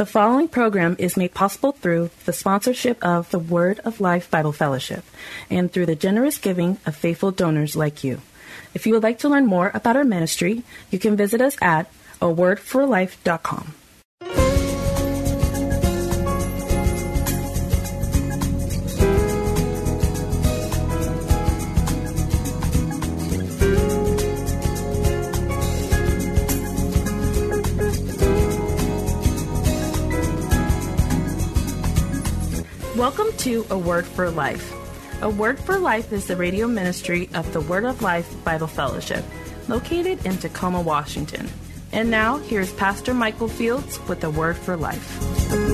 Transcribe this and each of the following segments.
The following program is made possible through the sponsorship of the Word of Life Bible Fellowship and through the generous giving of faithful donors like you. If you would like to learn more about our ministry, you can visit us at awordforlife.com. to A Word for Life. A Word for Life is the radio ministry of the Word of Life Bible Fellowship, located in Tacoma, Washington. And now, here's Pastor Michael Fields with A Word for Life.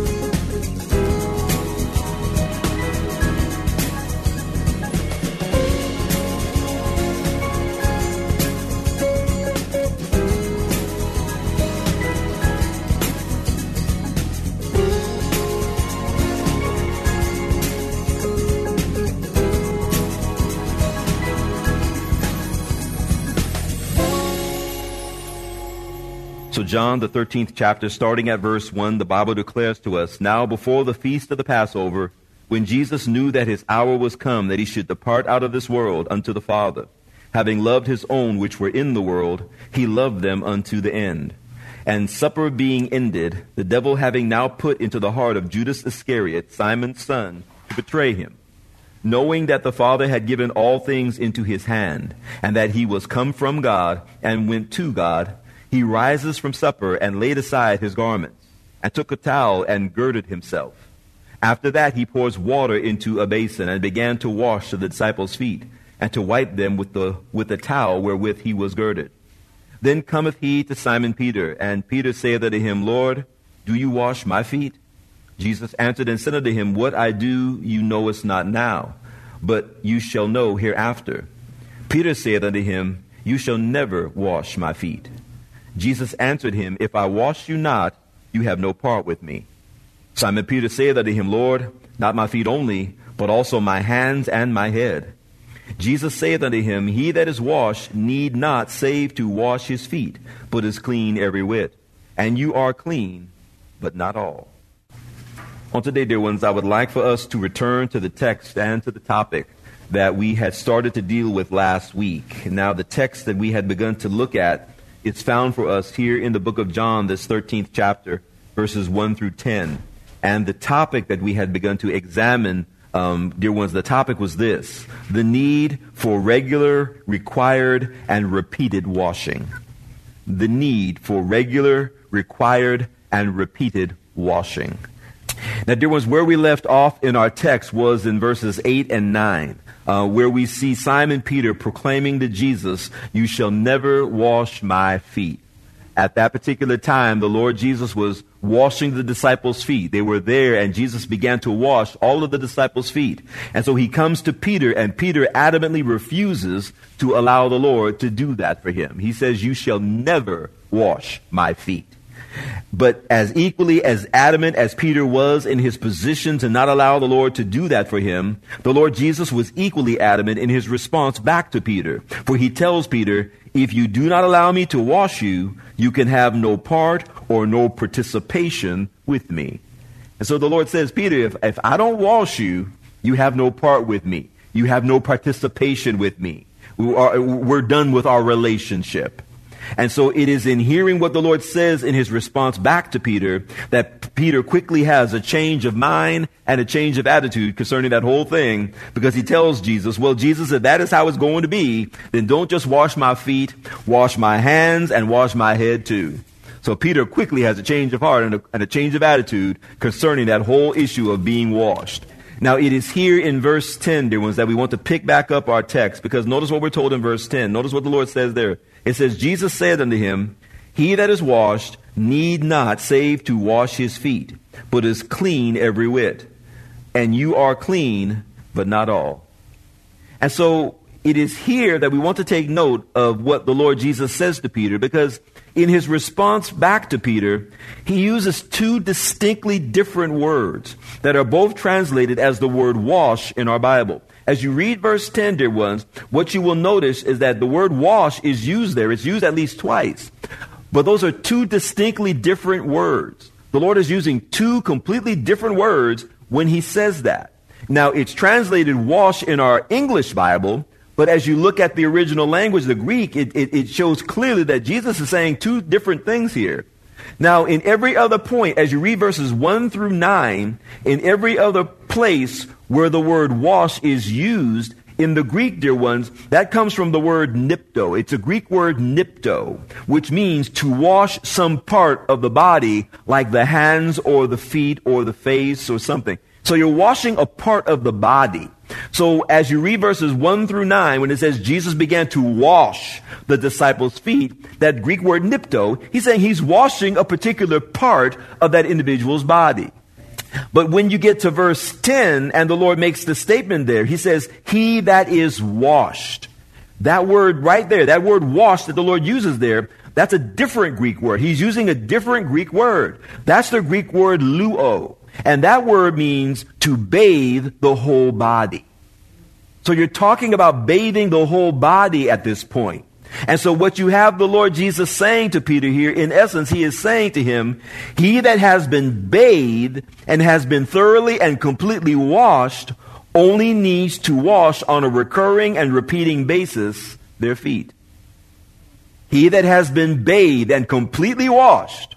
So, John, the 13th chapter, starting at verse 1, the Bible declares to us Now, before the feast of the Passover, when Jesus knew that his hour was come, that he should depart out of this world unto the Father, having loved his own which were in the world, he loved them unto the end. And supper being ended, the devil having now put into the heart of Judas Iscariot, Simon's son, to betray him, knowing that the Father had given all things into his hand, and that he was come from God and went to God, he rises from supper and laid aside his garments, and took a towel and girded himself. After that, he pours water into a basin and began to wash the disciples' feet, and to wipe them with the, with the towel wherewith he was girded. Then cometh he to Simon Peter, and Peter saith unto him, Lord, do you wash my feet? Jesus answered and said unto him, What I do you knowest not now, but you shall know hereafter. Peter saith unto him, You shall never wash my feet. Jesus answered him, If I wash you not, you have no part with me. Simon Peter said unto him, Lord, not my feet only, but also my hands and my head. Jesus saith unto him, He that is washed need not save to wash his feet, but is clean every whit. And you are clean, but not all. On today, dear ones, I would like for us to return to the text and to the topic that we had started to deal with last week. Now, the text that we had begun to look at it's found for us here in the book of John, this 13th chapter, verses 1 through 10. And the topic that we had begun to examine, um, dear ones, the topic was this the need for regular, required, and repeated washing. The need for regular, required, and repeated washing. Now, dear ones, where we left off in our text was in verses 8 and 9 uh, where we see Simon Peter proclaiming to Jesus, You shall never wash my feet. At that particular time, the Lord Jesus was washing the disciples' feet. They were there, and Jesus began to wash all of the disciples' feet. And so he comes to Peter, and Peter adamantly refuses to allow the Lord to do that for him. He says, You shall never wash my feet. But as equally as adamant as Peter was in his position to not allow the Lord to do that for him, the Lord Jesus was equally adamant in his response back to Peter. For he tells Peter, if you do not allow me to wash you, you can have no part or no participation with me. And so the Lord says, Peter, if, if I don't wash you, you have no part with me. You have no participation with me. We are, we're done with our relationship. And so it is in hearing what the Lord says in his response back to Peter that Peter quickly has a change of mind and a change of attitude concerning that whole thing because he tells Jesus, well, Jesus, if that is how it's going to be, then don't just wash my feet, wash my hands and wash my head too. So Peter quickly has a change of heart and a, and a change of attitude concerning that whole issue of being washed. Now, it is here in verse 10, dear ones, that we want to pick back up our text because notice what we're told in verse 10. Notice what the Lord says there. It says, Jesus said unto him, He that is washed need not save to wash his feet, but is clean every whit. And you are clean, but not all. And so it is here that we want to take note of what the Lord Jesus says to Peter, because in his response back to Peter, he uses two distinctly different words that are both translated as the word wash in our Bible. As you read verse 10, dear ones, what you will notice is that the word wash is used there. It's used at least twice. But those are two distinctly different words. The Lord is using two completely different words when he says that. Now, it's translated wash in our English Bible, but as you look at the original language, the Greek, it, it, it, shows clearly that Jesus is saying two different things here. Now, in every other point, as you read verses 1 through 9, in every other place where the word wash is used, in the Greek, dear ones, that comes from the word nipto. It's a Greek word nipto, which means to wash some part of the body, like the hands or the feet or the face or something. So you're washing a part of the body. So as you read verses 1 through 9, when it says Jesus began to wash the disciples' feet, that Greek word nipto, he's saying he's washing a particular part of that individual's body. But when you get to verse 10 and the Lord makes the statement there, he says, He that is washed. That word right there, that word washed that the Lord uses there, that's a different Greek word. He's using a different Greek word. That's the Greek word luo. And that word means to bathe the whole body. So you're talking about bathing the whole body at this point. And so what you have the Lord Jesus saying to Peter here, in essence, he is saying to him, he that has been bathed and has been thoroughly and completely washed only needs to wash on a recurring and repeating basis their feet. He that has been bathed and completely washed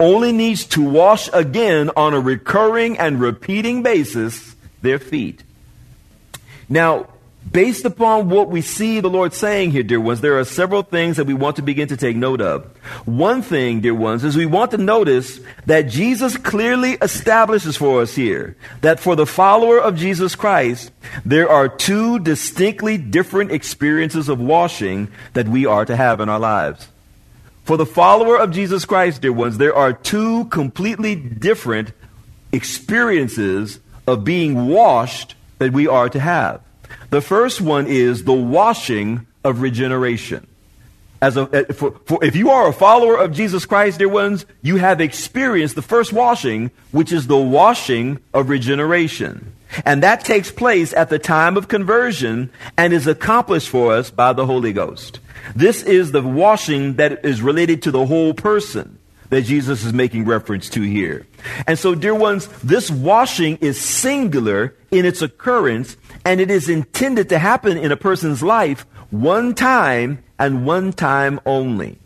only needs to wash again on a recurring and repeating basis their feet. Now, based upon what we see the Lord saying here, dear ones, there are several things that we want to begin to take note of. One thing, dear ones, is we want to notice that Jesus clearly establishes for us here that for the follower of Jesus Christ, there are two distinctly different experiences of washing that we are to have in our lives. For the follower of Jesus Christ, dear ones, there are two completely different experiences of being washed that we are to have. The first one is the washing of regeneration. As a, eh, for, for, if you are a follower of Jesus Christ, dear ones, you have experienced the first washing, which is the washing of regeneration. And that takes place at the time of conversion and is accomplished for us by the Holy Ghost. This is the washing that is related to the whole person that Jesus is making reference to here. And so, dear ones, this washing is singular in its occurrence and it is intended to happen in a person's life one time and one time only.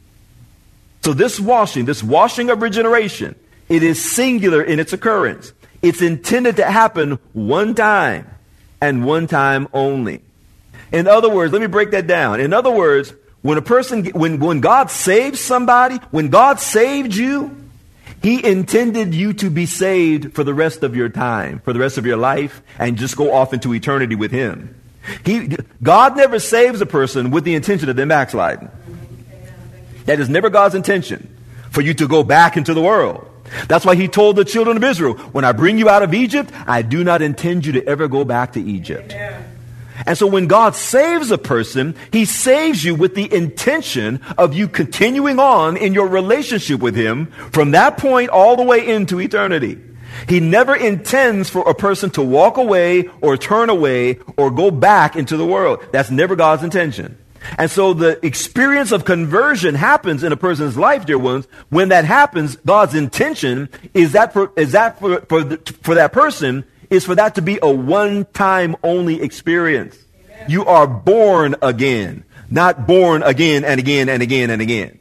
So this washing, this washing of regeneration, it is singular in its occurrence. It's intended to happen one time and one time only. In other words, let me break that down. In other words, when a person, when, when God saves somebody, when God saved you, He intended you to be saved for the rest of your time, for the rest of your life, and just go off into eternity with Him. He, God never saves a person with the intention of them backsliding. That is never God's intention for you to go back into the world. That's why he told the children of Israel, when I bring you out of Egypt, I do not intend you to ever go back to Egypt. Amen. And so when God saves a person, he saves you with the intention of you continuing on in your relationship with him from that point all the way into eternity. He never intends for a person to walk away or turn away or go back into the world. That's never God's intention. And so the experience of conversion happens in a person's life, dear ones. When that happens, God's intention is that for, is that for, for, the, for that person is for that to be a one-time only experience. Amen. You are born again, not born again and again and again and again.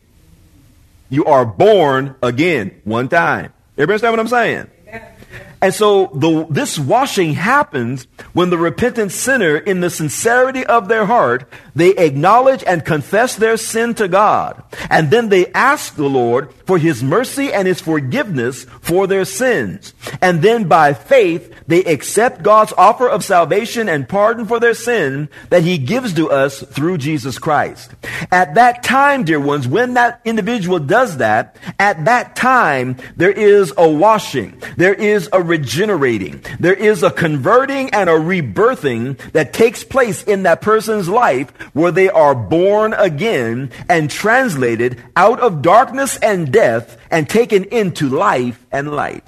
You are born again one time. Everybody understand what I'm saying? And so the, this washing happens when the repentant sinner, in the sincerity of their heart, they acknowledge and confess their sin to God. And then they ask the Lord for his mercy and his forgiveness for their sins. And then by faith, they accept God's offer of salvation and pardon for their sin that he gives to us through Jesus Christ. At that time, dear ones, when that individual does that, at that time, there is a washing. There is a regenerating. There is a converting and a rebirthing that takes place in that person's life where they are born again and translated out of darkness and death and taken into life and light.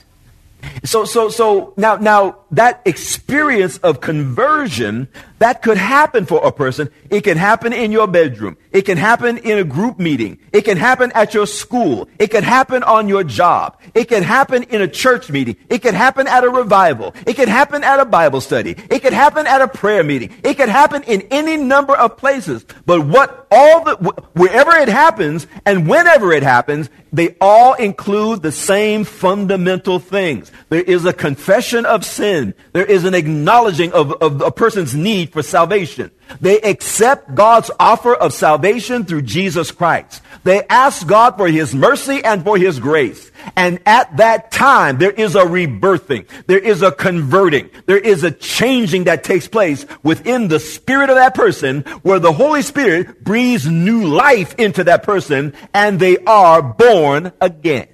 So, so, so now, now that experience of conversion, that could happen for a person. It can happen in your bedroom. It can happen in a group meeting. It can happen at your school. It can happen on your job. It can happen in a church meeting. It can happen at a revival. It can happen at a Bible study. It can happen at a prayer meeting. It can happen in any number of places. But what all the, wherever it happens and whenever it happens, they all include the same fundamental things. There is a confession of sin. There is an acknowledging of, of a person's need for salvation. They accept God's offer of salvation through Jesus Christ. They ask God for His mercy and for His grace. And at that time, there is a rebirthing. There is a converting. There is a changing that takes place within the spirit of that person where the Holy Spirit breathes new life into that person and they are born again.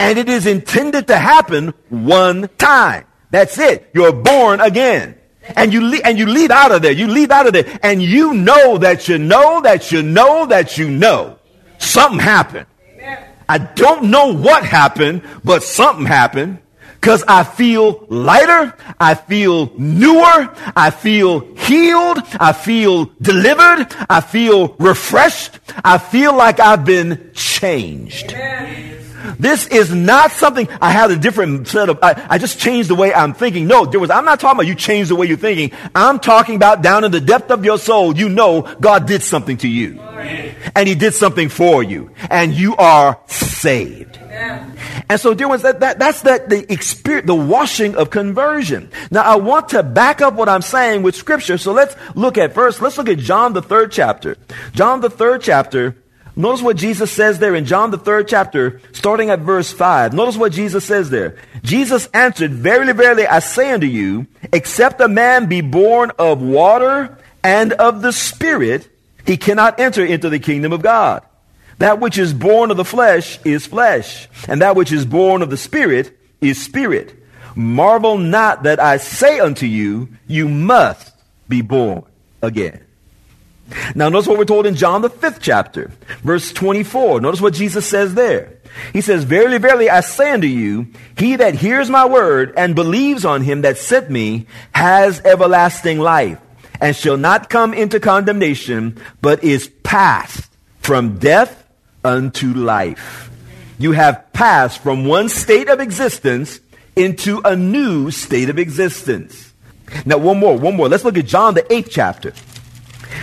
And it is intended to happen one time. That's it. You're born again. And you, leave, and you leave out of there. You leave out of there. And you know that you know that you know that you know something happened. I don't know what happened, but something happened. Cause I feel lighter. I feel newer. I feel healed. I feel delivered. I feel refreshed. I feel like I've been changed. Amen. This is not something I had a different set of, I, I, just changed the way I'm thinking. No, there was, I'm not talking about you changed the way you're thinking. I'm talking about down in the depth of your soul, you know God did something to you. And He did something for you. And you are saved. And so, dear ones, that, that, that's that the experience, the washing of conversion. Now, I want to back up what I'm saying with scripture. So let's look at first, let's look at John the third chapter. John the third chapter, Notice what Jesus says there in John the third chapter, starting at verse 5. Notice what Jesus says there. Jesus answered, Verily, verily, I say unto you, except a man be born of water and of the Spirit, he cannot enter into the kingdom of God. That which is born of the flesh is flesh, and that which is born of the Spirit is spirit. Marvel not that I say unto you, you must be born again. Now, notice what we're told in John, the fifth chapter, verse 24. Notice what Jesus says there. He says, Verily, verily, I say unto you, he that hears my word and believes on him that sent me has everlasting life, and shall not come into condemnation, but is passed from death unto life. You have passed from one state of existence into a new state of existence. Now, one more, one more. Let's look at John, the eighth chapter.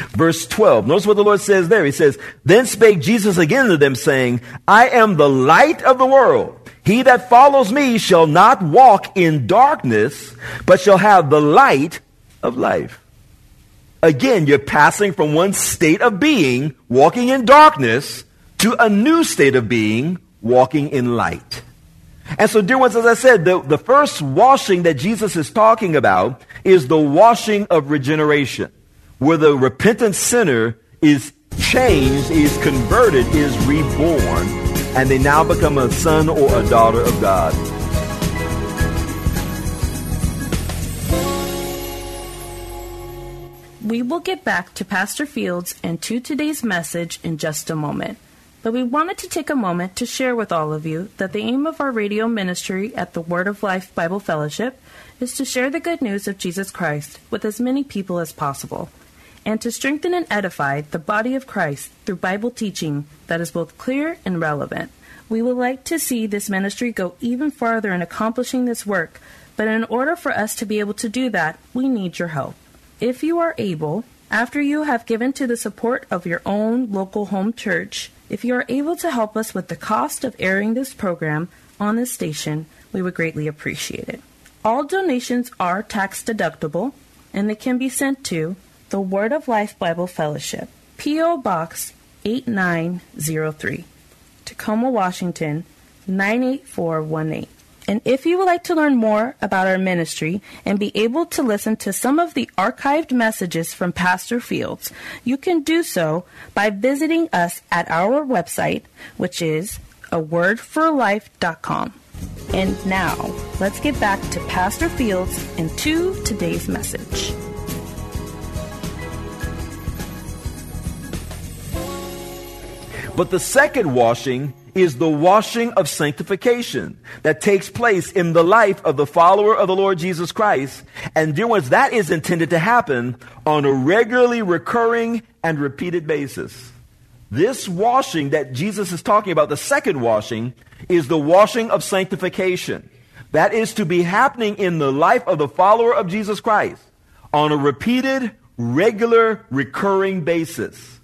Verse 12. Notice what the Lord says there. He says, Then spake Jesus again to them, saying, I am the light of the world. He that follows me shall not walk in darkness, but shall have the light of life. Again, you're passing from one state of being, walking in darkness, to a new state of being, walking in light. And so, dear ones, as I said, the, the first washing that Jesus is talking about is the washing of regeneration where the repentant sinner is changed, is converted, is reborn, and they now become a son or a daughter of God. We will get back to Pastor Fields and to today's message in just a moment. But we wanted to take a moment to share with all of you that the aim of our radio ministry at the Word of Life Bible Fellowship is to share the good news of Jesus Christ with as many people as possible and to strengthen and edify the body of Christ through Bible teaching that is both clear and relevant. We would like to see this ministry go even farther in accomplishing this work, but in order for us to be able to do that, we need your help. If you are able, after you have given to the support of your own local home church, if you are able to help us with the cost of airing this program, on this station, we would greatly appreciate it. All donations are tax deductible and they can be sent to the Word of Life Bible Fellowship, P.O. Box 8903, Tacoma, Washington 98418. And if you would like to learn more about our ministry and be able to listen to some of the archived messages from Pastor Fields, you can do so by visiting us at our website, which is a wordforlife.com. And now, let's get back to Pastor Fields and to today's message. But the second washing is the washing of sanctification that takes place in the life of the follower of the Lord Jesus Christ. And dear ones, that is intended to happen on a regularly recurring and repeated basis. This washing that Jesus is talking about, the second washing, is the washing of sanctification. That is to be happening in the life of the follower of Jesus Christ on a repeated, regular, recurring basis.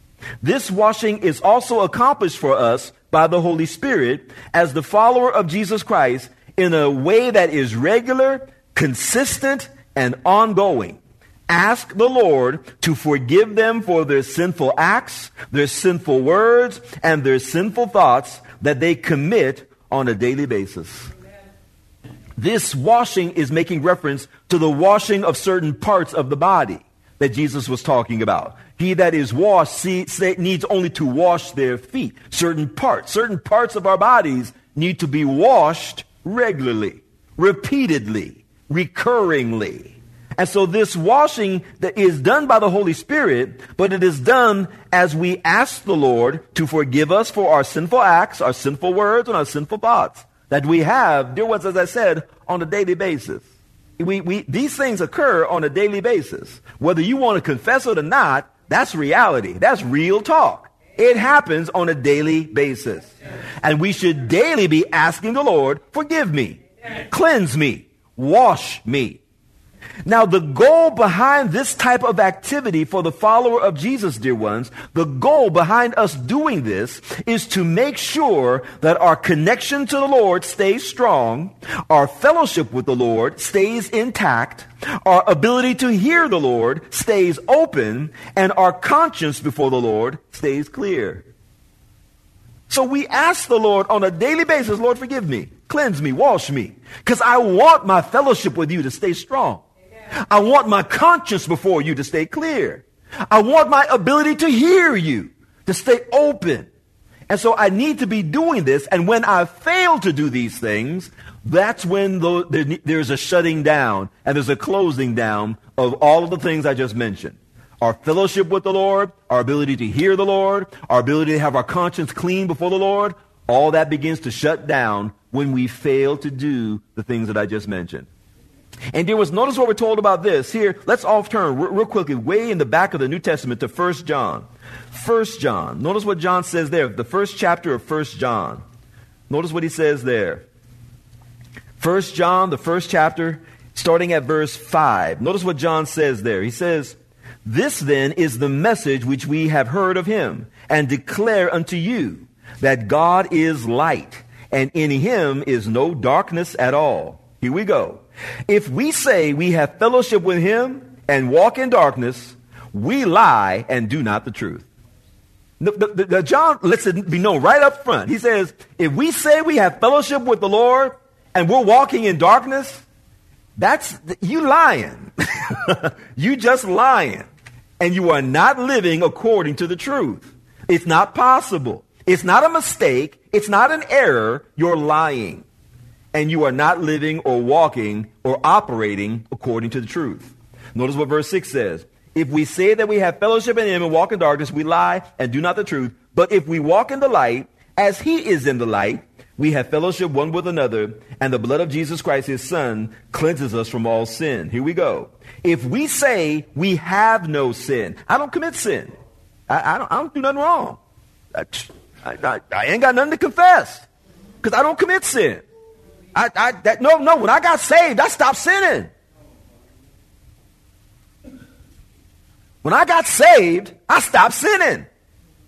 This washing is also accomplished for us by the Holy Spirit as the follower of Jesus Christ in a way that is regular, consistent, and ongoing. Ask the Lord to forgive them for their sinful acts, their sinful words, and their sinful thoughts that they commit on a daily basis. This washing is making reference to the washing of certain parts of the body that Jesus was talking about. He that is washed see, needs only to wash their feet. Certain parts, certain parts of our bodies need to be washed regularly, repeatedly, recurringly. And so this washing that is done by the Holy Spirit, but it is done as we ask the Lord to forgive us for our sinful acts, our sinful words, and our sinful thoughts that we have, dear ones, as I said, on a daily basis. We, we, these things occur on a daily basis. Whether you want to confess it or not, that's reality. That's real talk. It happens on a daily basis. And we should daily be asking the Lord, forgive me, cleanse me, wash me. Now, the goal behind this type of activity for the follower of Jesus, dear ones, the goal behind us doing this is to make sure that our connection to the Lord stays strong, our fellowship with the Lord stays intact, our ability to hear the Lord stays open, and our conscience before the Lord stays clear. So we ask the Lord on a daily basis, Lord, forgive me, cleanse me, wash me, because I want my fellowship with you to stay strong. I want my conscience before you to stay clear. I want my ability to hear you to stay open. And so I need to be doing this. And when I fail to do these things, that's when the, there's a shutting down and there's a closing down of all of the things I just mentioned. Our fellowship with the Lord, our ability to hear the Lord, our ability to have our conscience clean before the Lord, all that begins to shut down when we fail to do the things that I just mentioned. And there was, notice what we're told about this. Here, let's off turn real, quickly, way in the back of the New Testament to 1 John. 1 John. Notice what John says there, the first chapter of 1 John. Notice what he says there. 1 John, the first chapter, starting at verse 5. Notice what John says there. He says, This then is the message which we have heard of him, and declare unto you, that God is light, and in him is no darkness at all. Here we go. If we say we have fellowship with him and walk in darkness, we lie and do not the truth. The, the, the, John lets it be known right up front. He says, if we say we have fellowship with the Lord and we're walking in darkness, that's you lying. you just lying. And you are not living according to the truth. It's not possible. It's not a mistake. It's not an error. You're lying and you are not living or walking or operating according to the truth. Notice what verse 6 says. If we say that we have fellowship in him and walk in darkness, we lie and do not the truth. But if we walk in the light, as he is in the light, we have fellowship one with another, and the blood of Jesus Christ, his son, cleanses us from all sin. Here we go. If we say we have no sin, I don't commit sin. I, I, don't, I don't, do nothing wrong. I, I, I ain't got nothing to confess because I don't commit sin. I, I, that, no, no, when I got saved, I stopped sinning. When I got saved, I stopped sinning.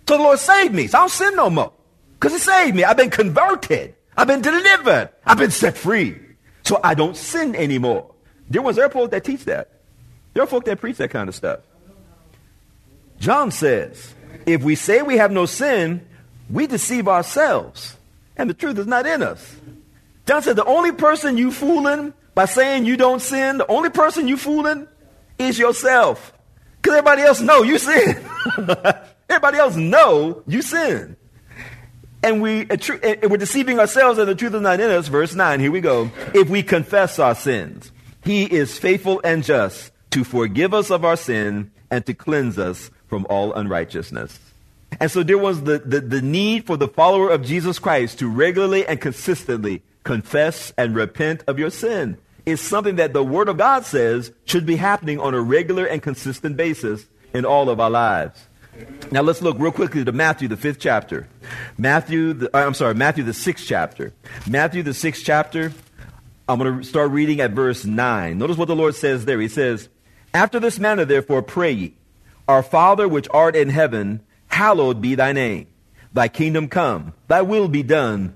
So the Lord saved me. So I don't sin no more. Because He saved me. I've been converted. I've been delivered. I've been set free. So I don't sin anymore. There was there folk that teach that. There are folk that preach that kind of stuff. John says, if we say we have no sin, we deceive ourselves, and the truth is not in us. John said, the only person you fooling by saying you don't sin, the only person you fooling is yourself. Because everybody else know you sin. everybody else know you sin. And, we, and we're deceiving ourselves and the truth is not in us. Verse 9, here we go. If we confess our sins, he is faithful and just to forgive us of our sin and to cleanse us from all unrighteousness. And so there was the, the, the, need for the follower of Jesus Christ to regularly and consistently confess and repent of your sin. is something that the Word of God says should be happening on a regular and consistent basis in all of our lives. Now let's look real quickly to Matthew, the fifth chapter. Matthew, the, uh, I'm sorry, Matthew, the sixth chapter. Matthew, the sixth chapter. I'm going to start reading at verse 9. Notice what the Lord says there. He says, After this manner, therefore, pray ye, Our Father which art in heaven, hallowed be thy name. Thy kingdom come, thy will be done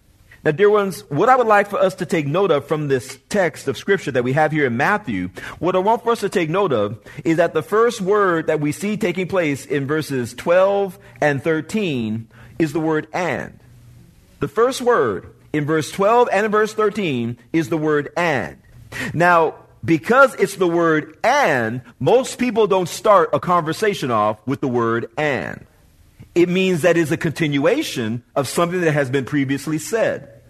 Now, dear ones, what I would like for us to take note of from this text of scripture that we have here in Matthew, what I want for us to take note of is that the first word that we see taking place in verses 12 and 13 is the word and. The first word in verse 12 and in verse 13 is the word and. Now, because it's the word and, most people don't start a conversation off with the word and. It means that it's a continuation of something that has been previously said.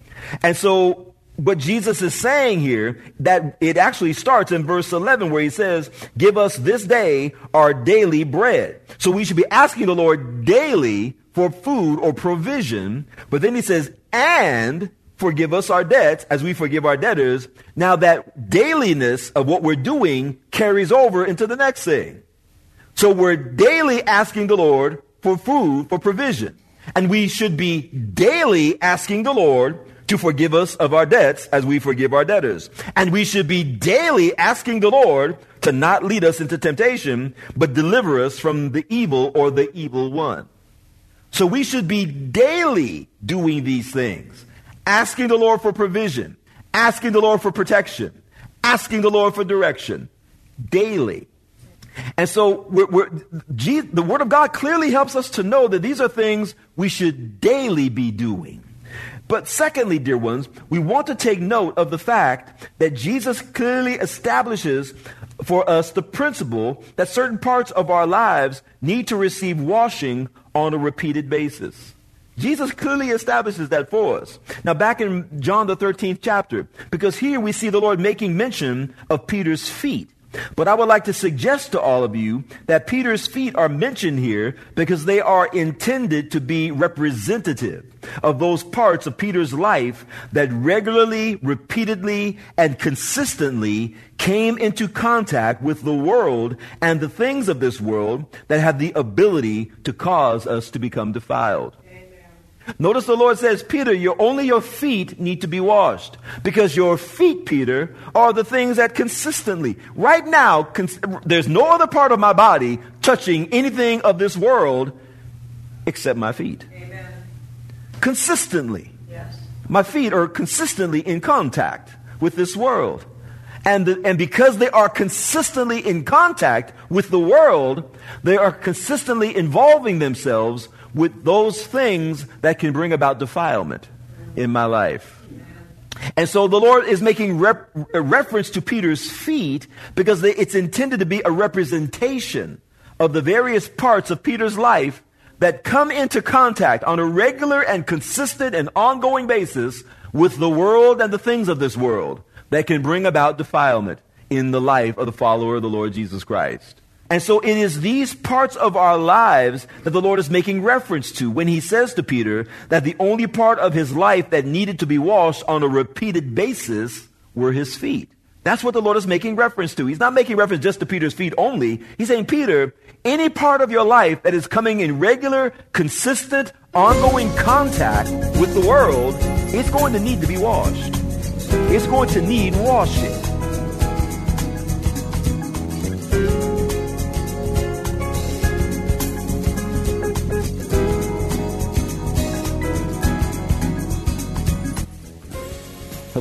And so, what Jesus is saying here, that it actually starts in verse 11 where he says, give us this day our daily bread. So we should be asking the Lord daily for food or provision. But then he says, and forgive us our debts as we forgive our debtors. Now that dailiness of what we're doing carries over into the next thing. So we're daily asking the Lord for food, for provision. And we should be daily asking the Lord to forgive us of our debts as we forgive our debtors. And we should be daily asking the Lord to not lead us into temptation, but deliver us from the evil or the evil one. So we should be daily doing these things, asking the Lord for provision, asking the Lord for protection, asking the Lord for direction, daily. And so we're, we're, the Word of God clearly helps us to know that these are things we should daily be doing. But secondly, dear ones, we want to take note of the fact that Jesus clearly establishes for us the principle that certain parts of our lives need to receive washing on a repeated basis. Jesus clearly establishes that for us. Now, back in John the 13th chapter, because here we see the Lord making mention of Peter's feet. But I would like to suggest to all of you that Peter's feet are mentioned here because they are intended to be representative of those parts of Peter's life that regularly, repeatedly, and consistently came into contact with the world and the things of this world that have the ability to cause us to become defiled. Notice the Lord says, Peter, your, only your feet need to be washed. Because your feet, Peter, are the things that consistently, right now, cons- there's no other part of my body touching anything of this world except my feet. Amen. Consistently. Yes. My feet are consistently in contact with this world. And, the, and because they are consistently in contact with the world, they are consistently involving themselves with those things that can bring about defilement in my life. And so the Lord is making rep- reference to Peter's feet because it's intended to be a representation of the various parts of Peter's life that come into contact on a regular and consistent and ongoing basis with the world and the things of this world that can bring about defilement in the life of the follower of the Lord Jesus Christ. And so it is these parts of our lives that the Lord is making reference to when he says to Peter that the only part of his life that needed to be washed on a repeated basis were his feet. That's what the Lord is making reference to. He's not making reference just to Peter's feet only. He's saying, Peter, any part of your life that is coming in regular, consistent, ongoing contact with the world, it's going to need to be washed. It's going to need washing.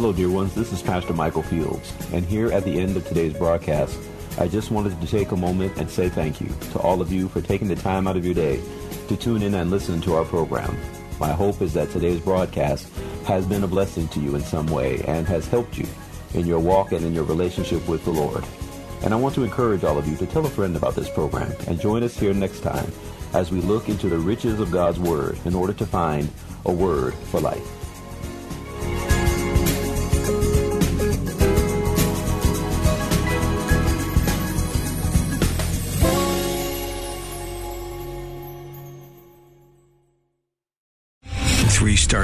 Hello, dear ones. This is Pastor Michael Fields. And here at the end of today's broadcast, I just wanted to take a moment and say thank you to all of you for taking the time out of your day to tune in and listen to our program. My hope is that today's broadcast has been a blessing to you in some way and has helped you in your walk and in your relationship with the Lord. And I want to encourage all of you to tell a friend about this program and join us here next time as we look into the riches of God's Word in order to find a word for life.